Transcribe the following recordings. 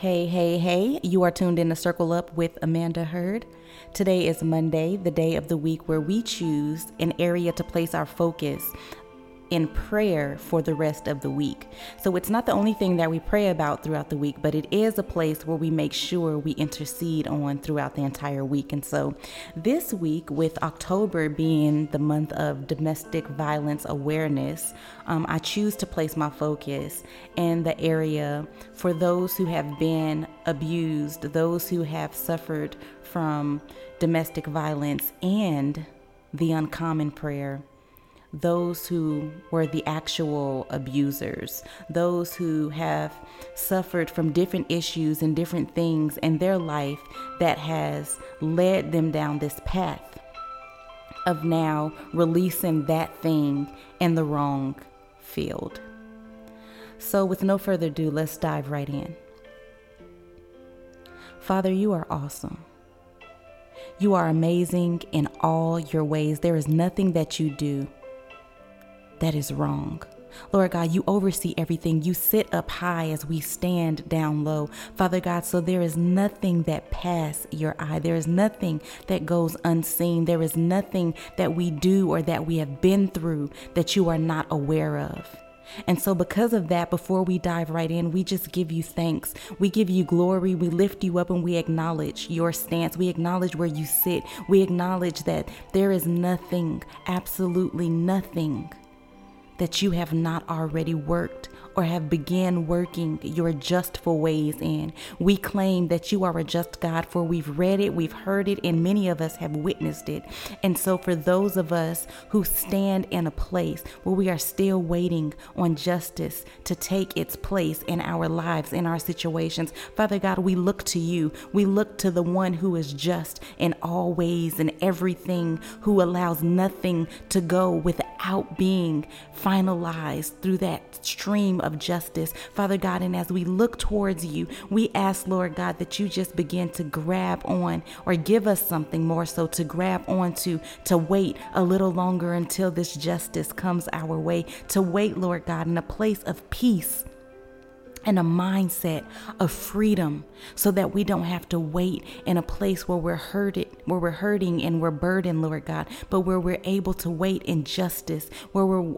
Hey, hey, hey, you are tuned in to Circle Up with Amanda Hurd. Today is Monday, the day of the week where we choose an area to place our focus in prayer for the rest of the week. So it's not the only thing that we pray about throughout the week, but it is a place where we make sure we intercede on throughout the entire week. And so this week, with October being the month of domestic violence awareness, um, I choose to place my focus in the area for those who have been abused, those who have suffered from domestic violence, and the uncommon prayer those who were the actual abusers, those who have suffered from different issues and different things in their life that has led them down this path of now releasing that thing in the wrong field. So, with no further ado, let's dive right in. Father, you are awesome. You are amazing in all your ways. There is nothing that you do that is wrong. Lord God, you oversee everything. You sit up high as we stand down low. Father God, so there is nothing that pass your eye. There is nothing that goes unseen. There is nothing that we do or that we have been through that you are not aware of. And so, because of that, before we dive right in, we just give you thanks. We give you glory. We lift you up and we acknowledge your stance. We acknowledge where you sit. We acknowledge that there is nothing, absolutely nothing that you have not already worked or have began working your justful ways in. We claim that you are a just God, for we've read it, we've heard it, and many of us have witnessed it. And so, for those of us who stand in a place where we are still waiting on justice to take its place in our lives, in our situations, Father God, we look to you. We look to the one who is just in all ways and everything, who allows nothing to go without being finalized through that stream of justice, Father God. And as we look towards you, we ask, Lord God, that you just begin to grab on or give us something more so to grab on to, to wait a little longer until this justice comes our way, to wait, Lord God, in a place of peace and a mindset of freedom so that we don't have to wait in a place where we're hurted, where we're hurting and we're burdened, Lord God, but where we're able to wait in justice, where we're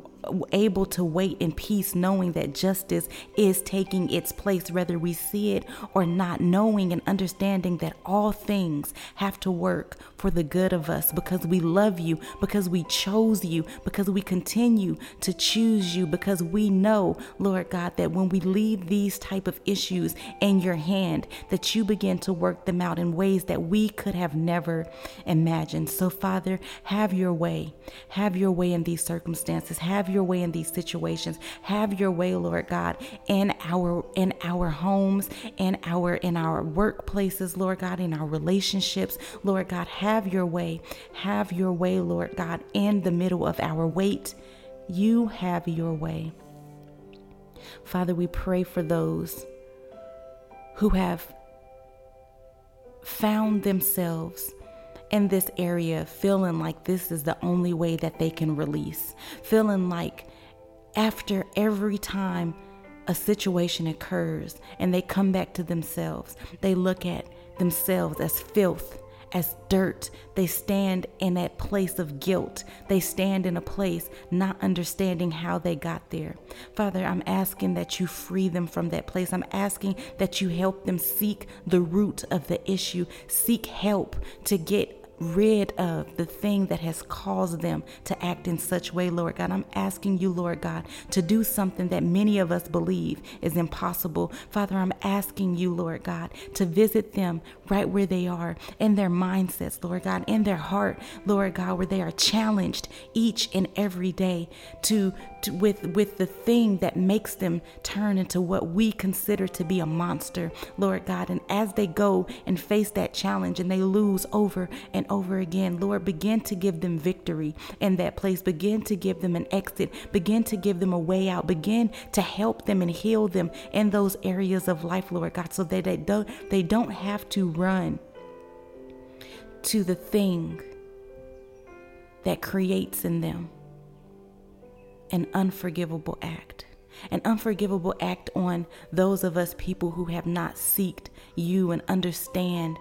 able to wait in peace, knowing that justice is taking its place, whether we see it or not, knowing and understanding that all things have to work for the good of us because we love you, because we chose you, because we continue to choose you, because we know, Lord God, that when we leave these type of issues in your hand, that you begin to work them out in ways that we could have never imagined. So, Father, have your way. Have your way in these circumstances. Have your way in these situations. Have your way, Lord God, in our in our homes, in our in our workplaces, Lord God, in our relationships. Lord God, have your way. Have your way, Lord God, in the middle of our wait. You have your way. Father, we pray for those who have found themselves in this area feeling like this is the only way that they can release, feeling like after every time a situation occurs and they come back to themselves, they look at themselves as filth as dirt. They stand in that place of guilt. They stand in a place not understanding how they got there. Father, I'm asking that you free them from that place. I'm asking that you help them seek the root of the issue, seek help to get rid of the thing that has caused them to act in such way, Lord God. I'm asking you, Lord God, to do something that many of us believe is impossible. Father, I'm asking you, Lord God, to visit them right where they are in their mindsets, Lord God, in their heart, Lord God, where they are challenged each and every day to, to with with the thing that makes them turn into what we consider to be a monster, Lord God. And as they go and face that challenge and they lose over and over again. Lord, begin to give them victory in that place. Begin to give them an exit. Begin to give them a way out. Begin to help them and heal them in those areas of life, Lord God, so that they don't, they don't have to run to the thing that creates in them an unforgivable act. an unforgivable act on those of us people who have not seeked you and understand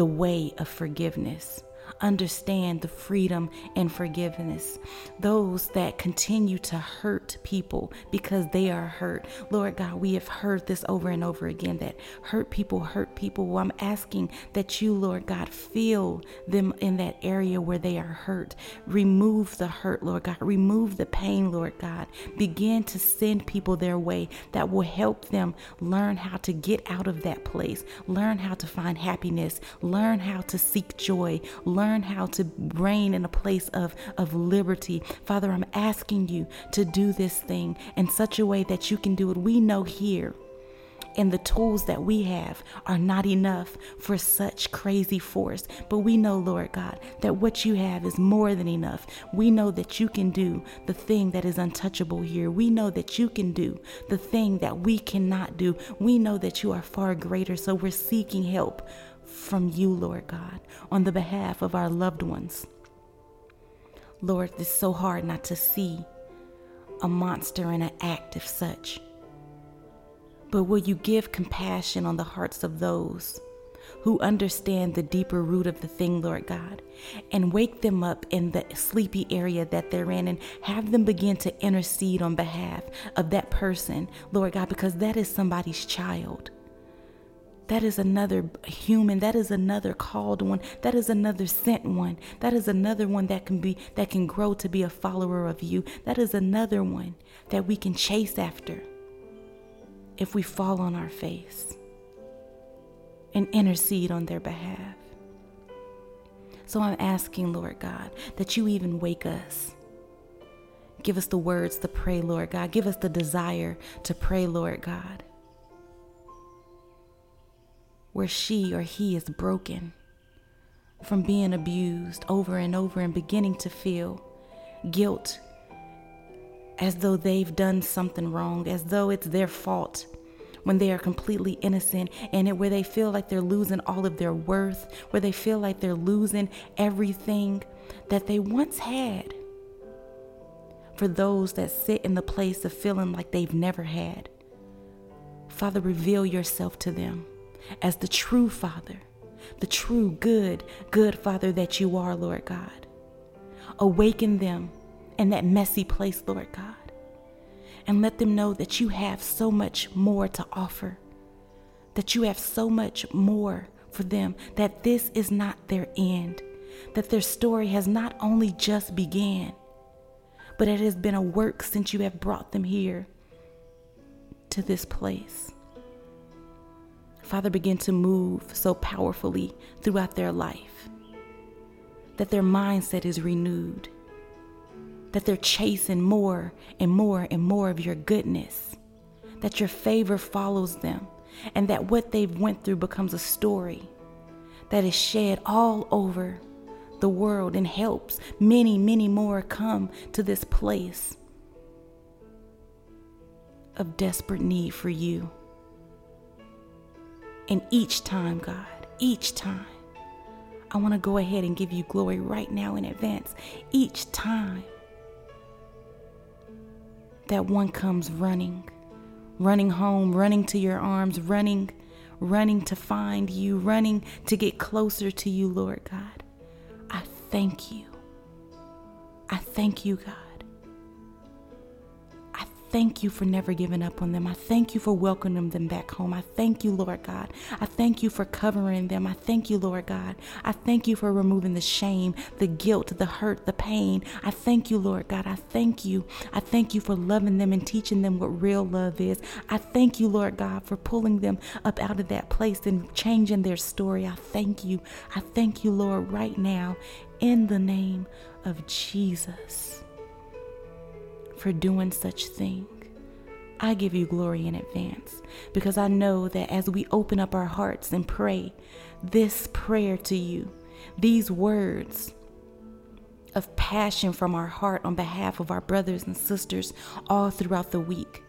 the way of forgiveness understand the freedom and forgiveness. Those that continue to hurt people because they are hurt. Lord God, we have heard this over and over again that hurt people hurt people. Well, I'm asking that you, Lord God, feel them in that area where they are hurt. Remove the hurt, Lord God. Remove the pain, Lord God. Begin to send people their way that will help them learn how to get out of that place, learn how to find happiness, learn how to seek joy, learn learn how to reign in a place of, of liberty. Father, I'm asking you to do this thing in such a way that you can do it. We know here and the tools that we have are not enough for such crazy force. But we know, Lord God, that what you have is more than enough. We know that you can do the thing that is untouchable here. We know that you can do the thing that we cannot do. We know that you are far greater. So we're seeking help from you, Lord God, on the behalf of our loved ones. Lord, it's so hard not to see a monster in an act of such. But will you give compassion on the hearts of those who understand the deeper root of the thing, Lord God, and wake them up in the sleepy area that they're in and have them begin to intercede on behalf of that person, Lord God, because that is somebody's child that is another human. That is another called one. That is another sent one. That is another one that can be that can grow to be a follower of you. That is another one that we can chase after if we fall on our face and intercede on their behalf. So i'm asking lord god that you even wake us. Give us the words to pray lord god. Give us the desire to pray lord god where she or he is broken from being abused over and over and beginning to feel guilt as though they've done something wrong, as though it's their fault when they are completely innocent and it, where they feel like they're losing all of their worth, where they feel like they're losing everything that they once had. For those that sit in the place of feeling like they've never had, Father, reveal yourself to them as the true Father, the true, good, good Father that you are, Lord God. Awaken them in that messy place, Lord God, and let them know that you have so much more to offer, that you have so much more for them, that this is not their end, that their story has not only just began, but it has been a work since you have brought them here to this place. Father, begin to move so powerfully throughout their life that their mindset is renewed, that they're chasing more and more and more of your goodness, that your favor follows them, and that what they've went through becomes a story that is shed all over the world and helps many, many more come to this place of desperate need for you. And each time, God, each time, I want to go ahead and give you glory right now in advance. Each time that one comes running, running home, running to your arms, running, running to find you, running to get closer to you, Lord God. I thank you. I thank you, God thank you for never giving up on them. I thank you for welcoming them back home. I thank you, Lord God. I thank you for covering them. I thank you, Lord God. I thank you for removing the shame, the guilt, the hurt, the pain. I thank you, Lord God. I thank you. I thank you for loving them and teaching them what real love is. I thank you, Lord God, for pulling them up out of that place and changing their story. I thank you. I thank you, Lord, right now in the name of Jesus for doing such thing. I give you glory in advance because I know that as we open up our hearts and pray this prayer to you, these words of passion from our heart on behalf of our brothers and sisters all throughout the week,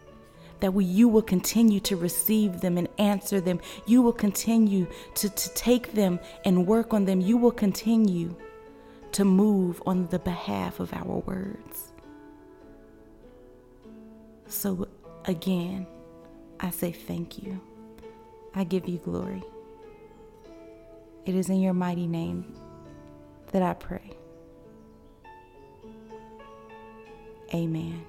that we, you will continue to receive them and answer them. You will continue to, to take them and work on them. You will continue to move on the behalf of our words. So Again, I say thank you. I give you glory. It is in your mighty name that I pray. Amen.